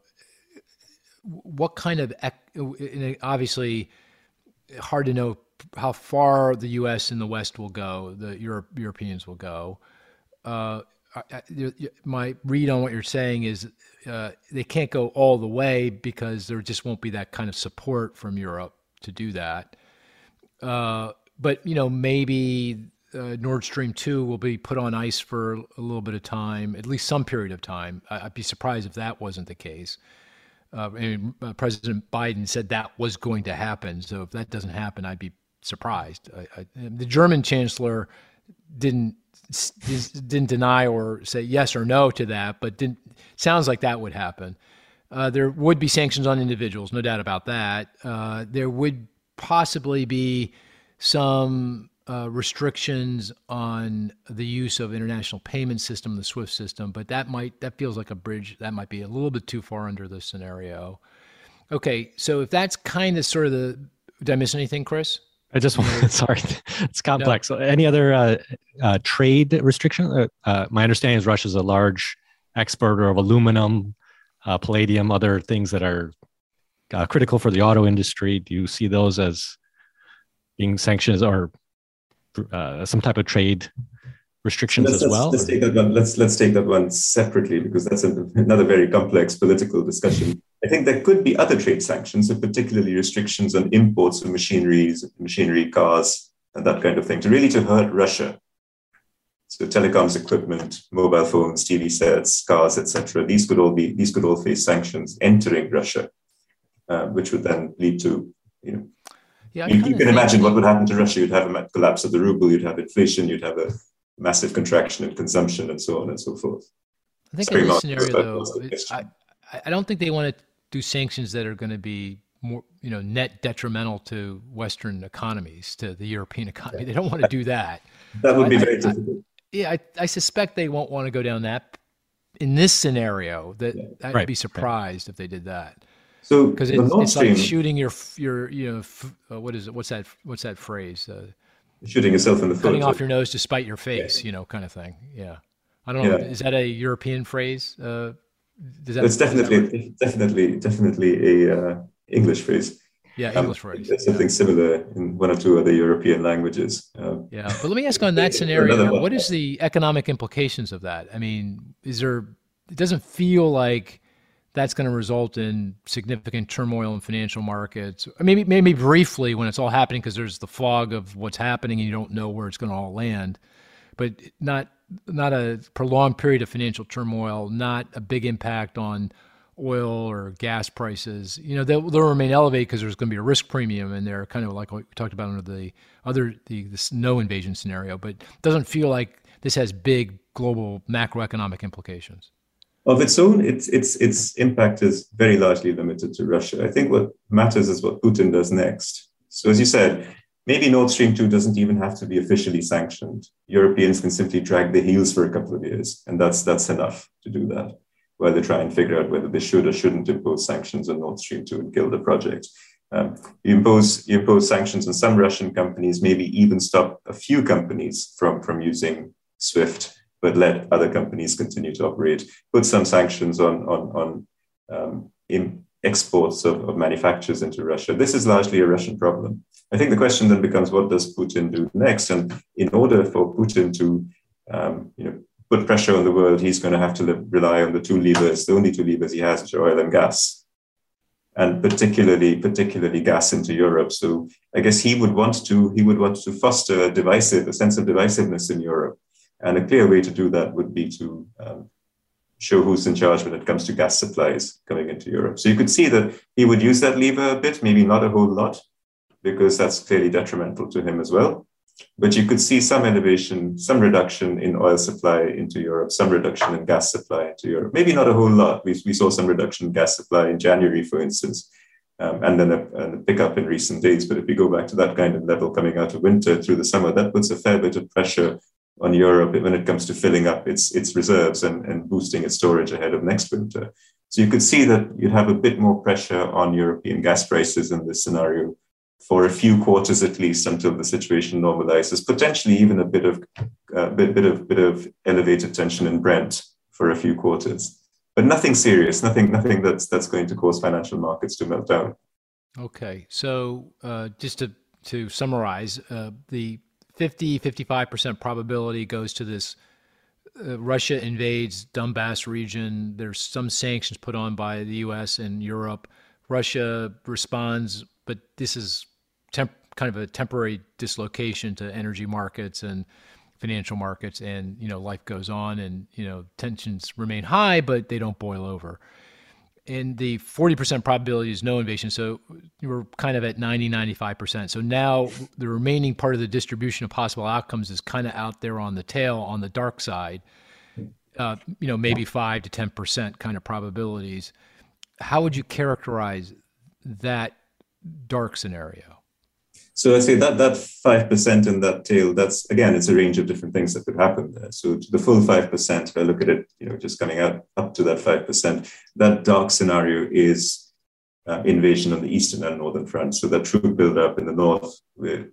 Speaker 1: what kind of obviously hard to know how far the U.S. and the West will go, the Europe, Europeans will go. Uh, I, my read on what you're saying is uh, they can't go all the way because there just won't be that kind of support from Europe to do that. Uh, but you know, maybe uh, Nord Stream two will be put on ice for a little bit of time, at least some period of time. I, would be surprised if that wasn't the case. Uh, I mean, uh, President Biden said that was going to happen, so if that doesn't happen, I'd be surprised. I, I, the German Chancellor didn't didn't deny or say yes or no to that, but didn't sounds like that would happen. Uh, there would be sanctions on individuals, no doubt about that. Uh, there would possibly be some uh, restrictions on the use of international payment system, the SWIFT system, but that might that feels like a bridge that might be a little bit too far under this scenario. Okay, so if that's kind of sort of the did I miss anything, Chris?
Speaker 2: I just want sorry, it's complex. No. Any other uh, uh, trade restriction? Uh, uh, my understanding is Russia is a large exporter of aluminum, uh, palladium, other things that are uh, critical for the auto industry. Do you see those as being sanctions or uh, some type of trade restrictions
Speaker 3: let's,
Speaker 2: as well?
Speaker 3: Let's, take that one. Let's let's take that one separately because that's a, another very complex political discussion. I think there could be other trade sanctions, and particularly restrictions on imports of machineries, machinery, cars, and that kind of thing, to really to hurt Russia. So telecoms equipment, mobile phones, TV sets, cars, etc. These could all be these could all face sanctions entering Russia, uh, which would then lead to you know yeah, you, you can imagine what would happen to Russia. You'd have a collapse of the ruble, you'd have inflation, you'd have a massive contraction in consumption, and so on and so forth.
Speaker 1: I think in this scenario, though, I, I don't think they want to do sanctions that are going to be more, you know, net detrimental to Western economies, to the European economy. They don't want to do that.
Speaker 3: That would be very I, difficult.
Speaker 1: yeah, I, I suspect they won't want to go down that. In this scenario, that yeah. I'd right. be surprised right. if they did that. So because it, it's Stream, like shooting your your you know uh, what is it? What's that? What's that phrase? Uh,
Speaker 3: shooting yourself in the foot.
Speaker 1: Cutting off your nose to spite your face, yeah. you know, kind of thing. Yeah, I don't know. Yeah. Is that a European phrase? Uh,
Speaker 3: does that, it's definitely that definitely definitely a uh, English phrase.
Speaker 1: Yeah, um, English um, phrase.
Speaker 3: There's something yeah. similar in one or two other European languages.
Speaker 1: Um, yeah, but let me ask on that scenario: what is the economic implications of that? I mean, is there? It doesn't feel like that's going to result in significant turmoil in financial markets. Maybe maybe briefly when it's all happening because there's the fog of what's happening and you don't know where it's going to all land, but not not a prolonged period of financial turmoil, not a big impact on oil or gas prices. You know they'll, they'll remain elevated because there's going to be a risk premium and they're kind of like what we talked about under the other the no invasion scenario, but it doesn't feel like this has big global macroeconomic implications
Speaker 3: of its own, its its its impact is very largely limited to Russia. I think what matters is what Putin does next. So, as you said, maybe Nord Stream two doesn't even have to be officially sanctioned. Europeans can simply drag their heels for a couple of years, and that's that's enough to do that. While they try and figure out whether they should or shouldn't impose sanctions on Nord Stream two and kill the project. Um, you impose you impose sanctions on some Russian companies, maybe even stop a few companies from from using SWIFT but let other companies continue to operate, put some sanctions on, on, on um, exports of, of manufacturers into Russia. This is largely a Russian problem. I think the question then becomes what does Putin do next? And in order for Putin to um, you know, put pressure on the world, he's going to have to rely on the two levers, the only two levers he has, which are oil and gas. And particularly, particularly gas into Europe. So I guess he would want to he would want to foster a divisive, a sense of divisiveness in Europe and a clear way to do that would be to um, show who's in charge when it comes to gas supplies coming into Europe. So you could see that he would use that lever a bit, maybe not a whole lot, because that's clearly detrimental to him as well. But you could see some elevation, some reduction in oil supply into Europe, some reduction in gas supply into Europe. Maybe not a whole lot. We, we saw some reduction in gas supply in January, for instance, um, and then a, a pickup in recent days. But if we go back to that kind of level coming out of winter through the summer, that puts a fair bit of pressure on Europe when it comes to filling up its, its reserves and, and boosting its storage ahead of next winter. So you could see that you'd have a bit more pressure on European gas prices in this scenario for a few quarters at least until the situation normalizes. Potentially even a bit of uh, bit, bit of bit of elevated tension in Brent for a few quarters, but nothing serious, nothing nothing that's that's going to cause financial markets to melt down.
Speaker 1: Okay, so uh, just to to summarize, uh, the 50, 55% probability goes to this uh, Russia invades Donbass region. There's some sanctions put on by the U.S. and Europe. Russia responds, but this is temp- kind of a temporary dislocation to energy markets and financial markets, and you know life goes on, and you know tensions remain high, but they don't boil over and the 40% probability is no invasion. So we're kind of at 90, 95%. So now the remaining part of the distribution of possible outcomes is kind of out there on the tail on the dark side. Uh, you know, maybe five to 10% kind of probabilities. How would you characterize that dark scenario?
Speaker 3: So I say that that five percent in that tail. That's again, it's a range of different things that could happen there. So the full five percent, if I look at it, you know, just coming out up to that five percent, that dark scenario is uh, invasion on the eastern and northern front. So that troop buildup in the north, with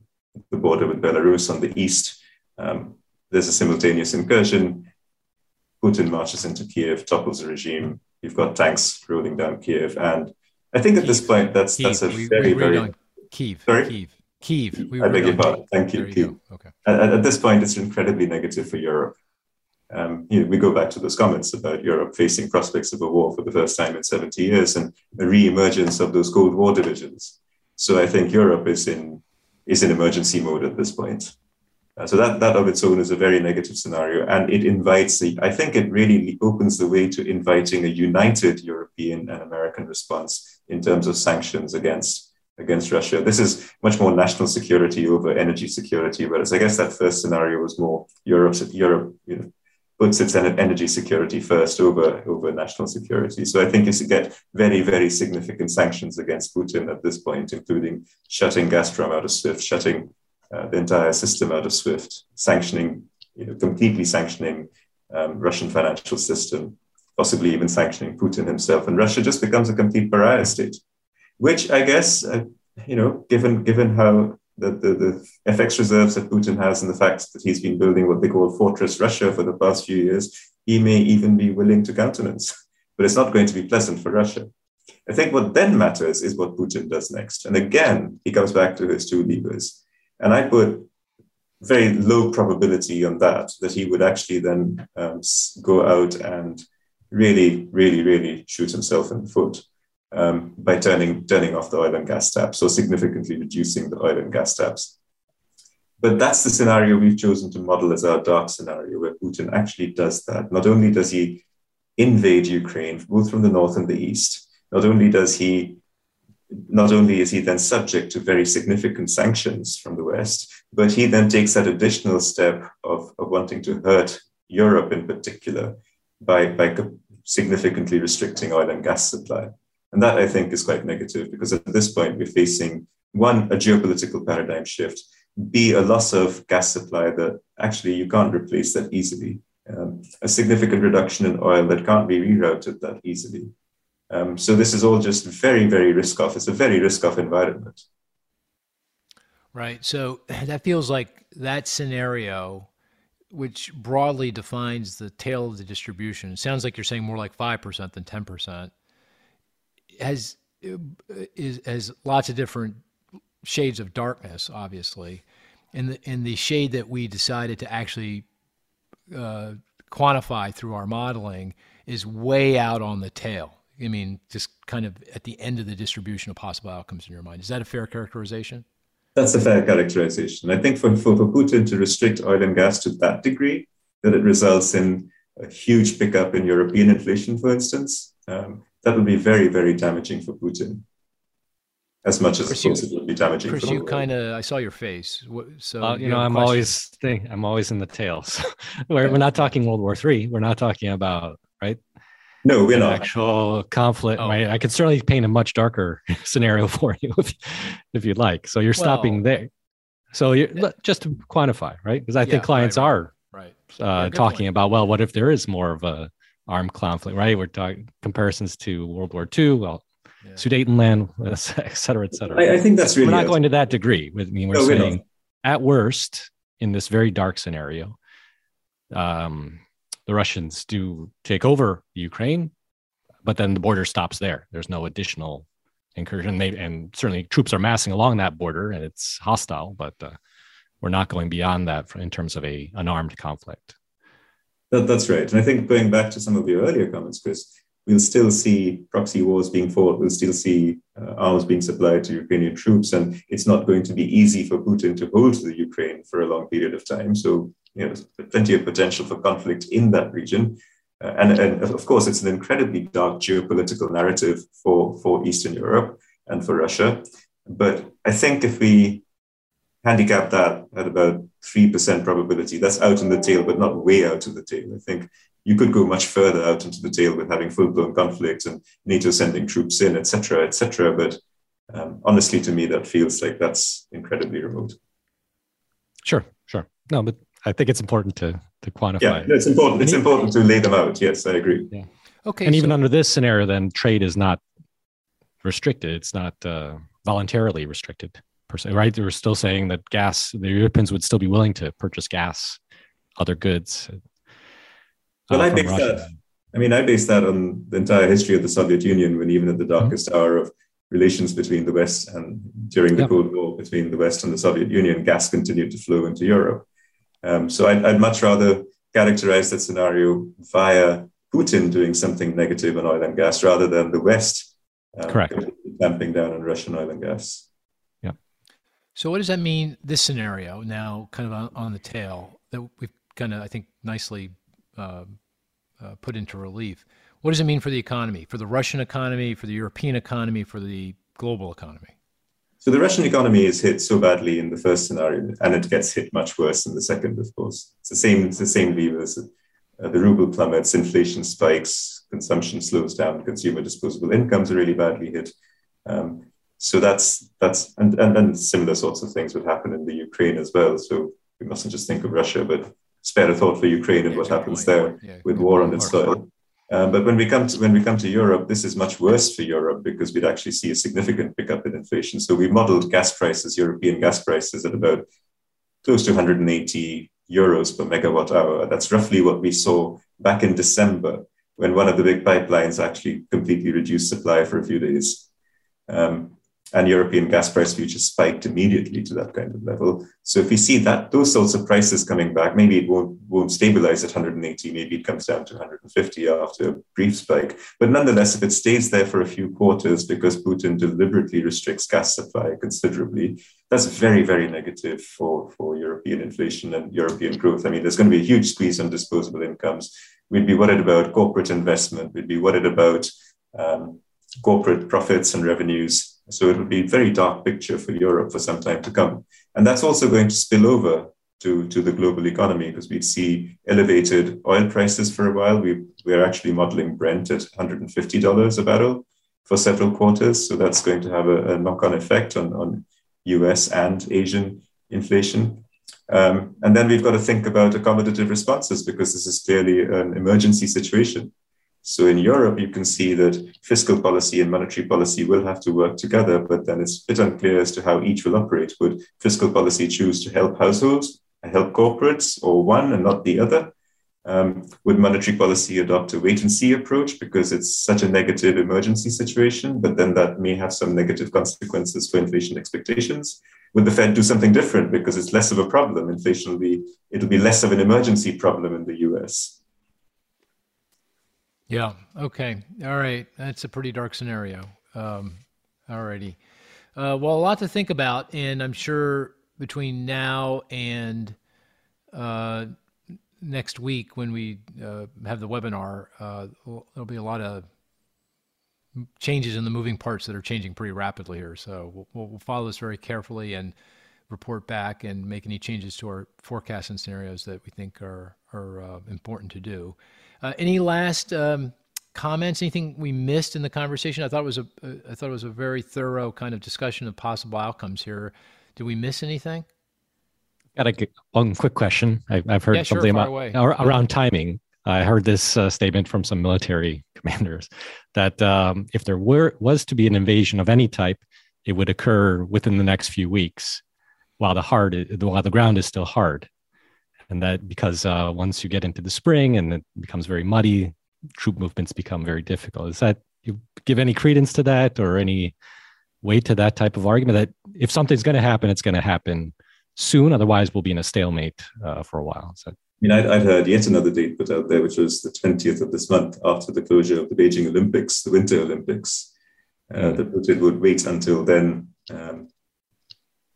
Speaker 3: the border with Belarus on the east. Um, there's a simultaneous incursion. Putin marches into Kiev, topples the regime. You've got tanks rolling down Kiev, and I think at this point that's Kyiv. that's a we, very we very
Speaker 1: Kiev. Sorry? Kiev. Kiev.
Speaker 3: We I beg your pardon. Thank you. you okay. At, at, this point, it's incredibly negative for Europe. Um, you know, we go back to those comments about Europe facing prospects of a war for the first time in 70 years and a re-emergence of those Cold War divisions. So I think Europe is in is in emergency mode at this point. Uh, so that that of its own is a very negative scenario, and it invites the. I think it really opens the way to inviting a united European and American response in terms of sanctions against against Russia. This is much more national security over energy security, whereas I guess that first scenario was more Europe's Europe, you know, puts its energy security first over, over national security. So I think you get very, very significant sanctions against Putin at this point, including shutting Gazprom out of SWIFT, shutting uh, the entire system out of SWIFT, sanctioning, you know, completely sanctioning um, Russian financial system, possibly even sanctioning Putin himself. And Russia just becomes a complete pariah state, which I guess, uh, you know, given, given how the, the, the FX reserves that Putin has and the fact that he's been building what they call Fortress Russia for the past few years, he may even be willing to countenance. But it's not going to be pleasant for Russia. I think what then matters is what Putin does next. And again, he comes back to his two levers. And I put very low probability on that, that he would actually then um, go out and really, really, really shoot himself in the foot um, by turning, turning off the oil and gas taps, so significantly reducing the oil and gas taps. But that's the scenario we've chosen to model as our dark scenario, where Putin actually does that. Not only does he invade Ukraine, both from the north and the east, not only does he not only is he then subject to very significant sanctions from the West, but he then takes that additional step of, of wanting to hurt Europe in particular by, by significantly restricting oil and gas supply. And that I think is quite negative because at this point we're facing one, a geopolitical paradigm shift, B, a loss of gas supply that actually you can't replace that easily, um, a significant reduction in oil that can't be rerouted that easily. Um, so this is all just very, very risk off. It's a very risk off environment.
Speaker 1: Right. So that feels like that scenario, which broadly defines the tail of the distribution. Sounds like you're saying more like 5% than 10% has is has lots of different shades of darkness, obviously, and the and the shade that we decided to actually uh, quantify through our modeling is way out on the tail. I mean, just kind of at the end of the distribution of possible outcomes in your mind. Is that a fair characterization?
Speaker 3: That's a fair characterization. I think for, for, for Putin to restrict oil and gas to that degree, that it results in a huge pickup in European inflation, for instance, um, that would be very, very damaging for Putin. As much as Chris, it would be damaging.
Speaker 1: Chris, you kind of, I saw your face. So
Speaker 2: uh, you, you know, I'm always think, I'm always in the tails. we're, we're not talking World War Three. We're not talking about right.
Speaker 3: No, we're not.
Speaker 2: Actual conflict. Oh. Right? I could certainly paint a much darker scenario for you if, if you'd like. So you're stopping there. So you're, yeah. just to quantify, right? Because I yeah, think clients
Speaker 1: right,
Speaker 2: are
Speaker 1: right,
Speaker 2: uh, talking point. about well, what if there is more of a armed conflict, right? We're talking comparisons to World War II, well, yeah. Sudetenland, et cetera, et cetera.
Speaker 3: I, I think that's really.
Speaker 2: We're not going to that degree. With I me, we're no, saying we're at worst, in this very dark scenario, um, the Russians do take over Ukraine, but then the border stops there. There's no additional incursion. They, and certainly troops are massing along that border, and it's hostile. But uh, we're not going beyond that in terms of a an armed conflict.
Speaker 3: That, that's right. And I think going back to some of your earlier comments, Chris, we'll still see proxy wars being fought. We'll still see uh, arms being supplied to Ukrainian troops. And it's not going to be easy for Putin to hold the Ukraine for a long period of time. So, you know, plenty of potential for conflict in that region. Uh, and, and of course, it's an incredibly dark geopolitical narrative for, for Eastern Europe and for Russia. But I think if we handicap that at about 3% probability. That's out in the tail, but not way out of the tail. I think you could go much further out into the tail with having full blown conflict and NATO sending troops in, etc., etc. But Um, honestly, to me, that feels like that's incredibly remote.
Speaker 2: Sure, sure. No, but I think it's important to to quantify.
Speaker 3: Yeah, it's important. It's important to lay them out. Yes, I agree.
Speaker 2: Yeah. Okay. And so- even under this scenario, then trade is not restricted. It's not uh, voluntarily restricted per se, right? They were still saying that gas, the Europeans would still be willing to purchase gas, other goods. Uh,
Speaker 3: well, I base that. I mean, I base that on the entire history of the Soviet Union, when even at the darkest mm-hmm. hour of relations between the West and during the yep. Cold War between the West and the Soviet Union, gas continued to flow into Europe. Um, so I'd, I'd, much rather characterize that scenario via Putin doing something negative on oil and gas rather than the West
Speaker 2: um, Correct.
Speaker 3: clamping down on Russian oil and gas.
Speaker 1: So what does that mean? This scenario now, kind of on, on the tail that we've kind of, I think, nicely uh, uh, put into relief. What does it mean for the economy, for the Russian economy, for the European economy, for the global economy?
Speaker 3: So the Russian economy is hit so badly in the first scenario, and it gets hit much worse in the second, of course. It's the same, it's the same levers. Uh, the ruble plummets, inflation spikes, consumption slows down, consumer disposable incomes are really badly hit. Um, so that's that's and, and and similar sorts of things would happen in the Ukraine as well. So we mustn't just think of Russia, but spare a thought for Ukraine and what happens there yeah, with war on its soil. Uh, but when we come to when we come to Europe, this is much worse for Europe because we'd actually see a significant pickup in inflation. So we modeled gas prices, European gas prices, at about close to 180 euros per megawatt hour. That's roughly what we saw back in December when one of the big pipelines actually completely reduced supply for a few days. Um, and European gas price futures spiked immediately to that kind of level. So if we see that those sorts of prices coming back, maybe it won't won't stabilize at 180, maybe it comes down to 150 after a brief spike. But nonetheless, if it stays there for a few quarters because Putin deliberately restricts gas supply considerably, that's very, very negative for, for European inflation and European growth. I mean, there's going to be a huge squeeze on disposable incomes. We'd be worried about corporate investment. We'd be worried about um, corporate profits and revenues so it'll be a very dark picture for Europe for some time to come. And that's also going to spill over to, to the global economy because we'd see elevated oil prices for a while. We, we're actually modeling Brent at $150 a barrel for several quarters. So that's going to have a, a knock on effect on, on US and Asian inflation. Um, and then we've got to think about accommodative responses because this is clearly an emergency situation. So in Europe, you can see that fiscal policy and monetary policy will have to work together, but then it's a bit unclear as to how each will operate. Would fiscal policy choose to help households, help corporates, or one and not the other? Um, would monetary policy adopt a wait and see approach because it's such a negative emergency situation, but then that may have some negative consequences for inflation expectations? Would the Fed do something different because it's less of a problem? Inflation will be, it'll be less of an emergency problem in the US.
Speaker 1: Yeah. Okay. All right. That's a pretty dark scenario. Um, all righty. Uh, well, a lot to think about, and I'm sure between now and uh, next week when we uh, have the webinar, uh, there'll be a lot of changes in the moving parts that are changing pretty rapidly here. So we'll, we'll follow this very carefully and report back and make any changes to our forecasts and scenarios that we think are are uh, important to do. Uh, any last um, comments? Anything we missed in the conversation? I thought it was a uh, I thought it was a very thorough kind of discussion of possible outcomes here. Did we miss anything?
Speaker 2: Got a one quick question. I, have heard yeah, something sure, about around timing. I heard this uh, statement from some military commanders that um, if there were was to be an invasion of any type, it would occur within the next few weeks, while the hard while the ground is still hard and that because uh, once you get into the spring and it becomes very muddy, troop movements become very difficult. Is that you give any credence to that or any weight to that type of argument that if something's going to happen, it's going to happen soon. Otherwise, we'll be in a stalemate uh, for a while. That-
Speaker 3: I mean, I'd, I'd, heard yet another date put out there, which was the 20th of this month after the closure of the Beijing Olympics, the Winter Olympics, uh, mm. that Putin would wait until then um,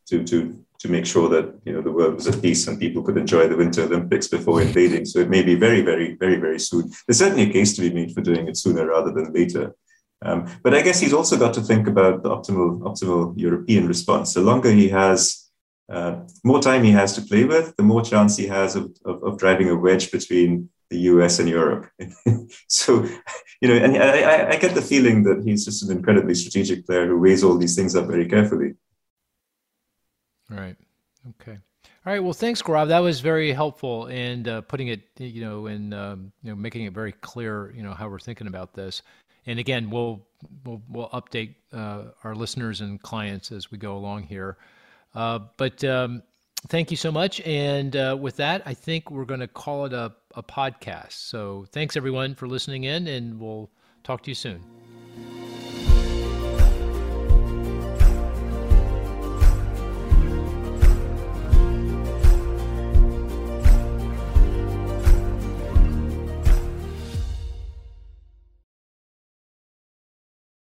Speaker 3: to, to to make sure that you know the world was at peace and people could enjoy the Winter Olympics before invading. So it may be very, very, very, very soon. There's certainly a case to be made for doing it sooner rather than later. Um, but I guess he's also got to think about the optimal, optimal European response. The longer he has, uh, more time he has to play with, the more chance he has of, of, of driving a wedge between the US and Europe. so, you know, and I, I, get the feeling that he's just an incredibly strategic player who weighs all these things up very carefully.
Speaker 1: Right. Okay. All right. Well, thanks, Gaurav. That was very helpful and uh, putting it, you know, in um, you know, making it very clear, you know, how we're thinking about this. And again, we'll we'll, we'll update uh, our listeners and clients as we go along here. Uh, but um, thank you so much. And uh, with that, I think we're going to call it a, a podcast. So thanks everyone for listening in, and we'll talk to you soon.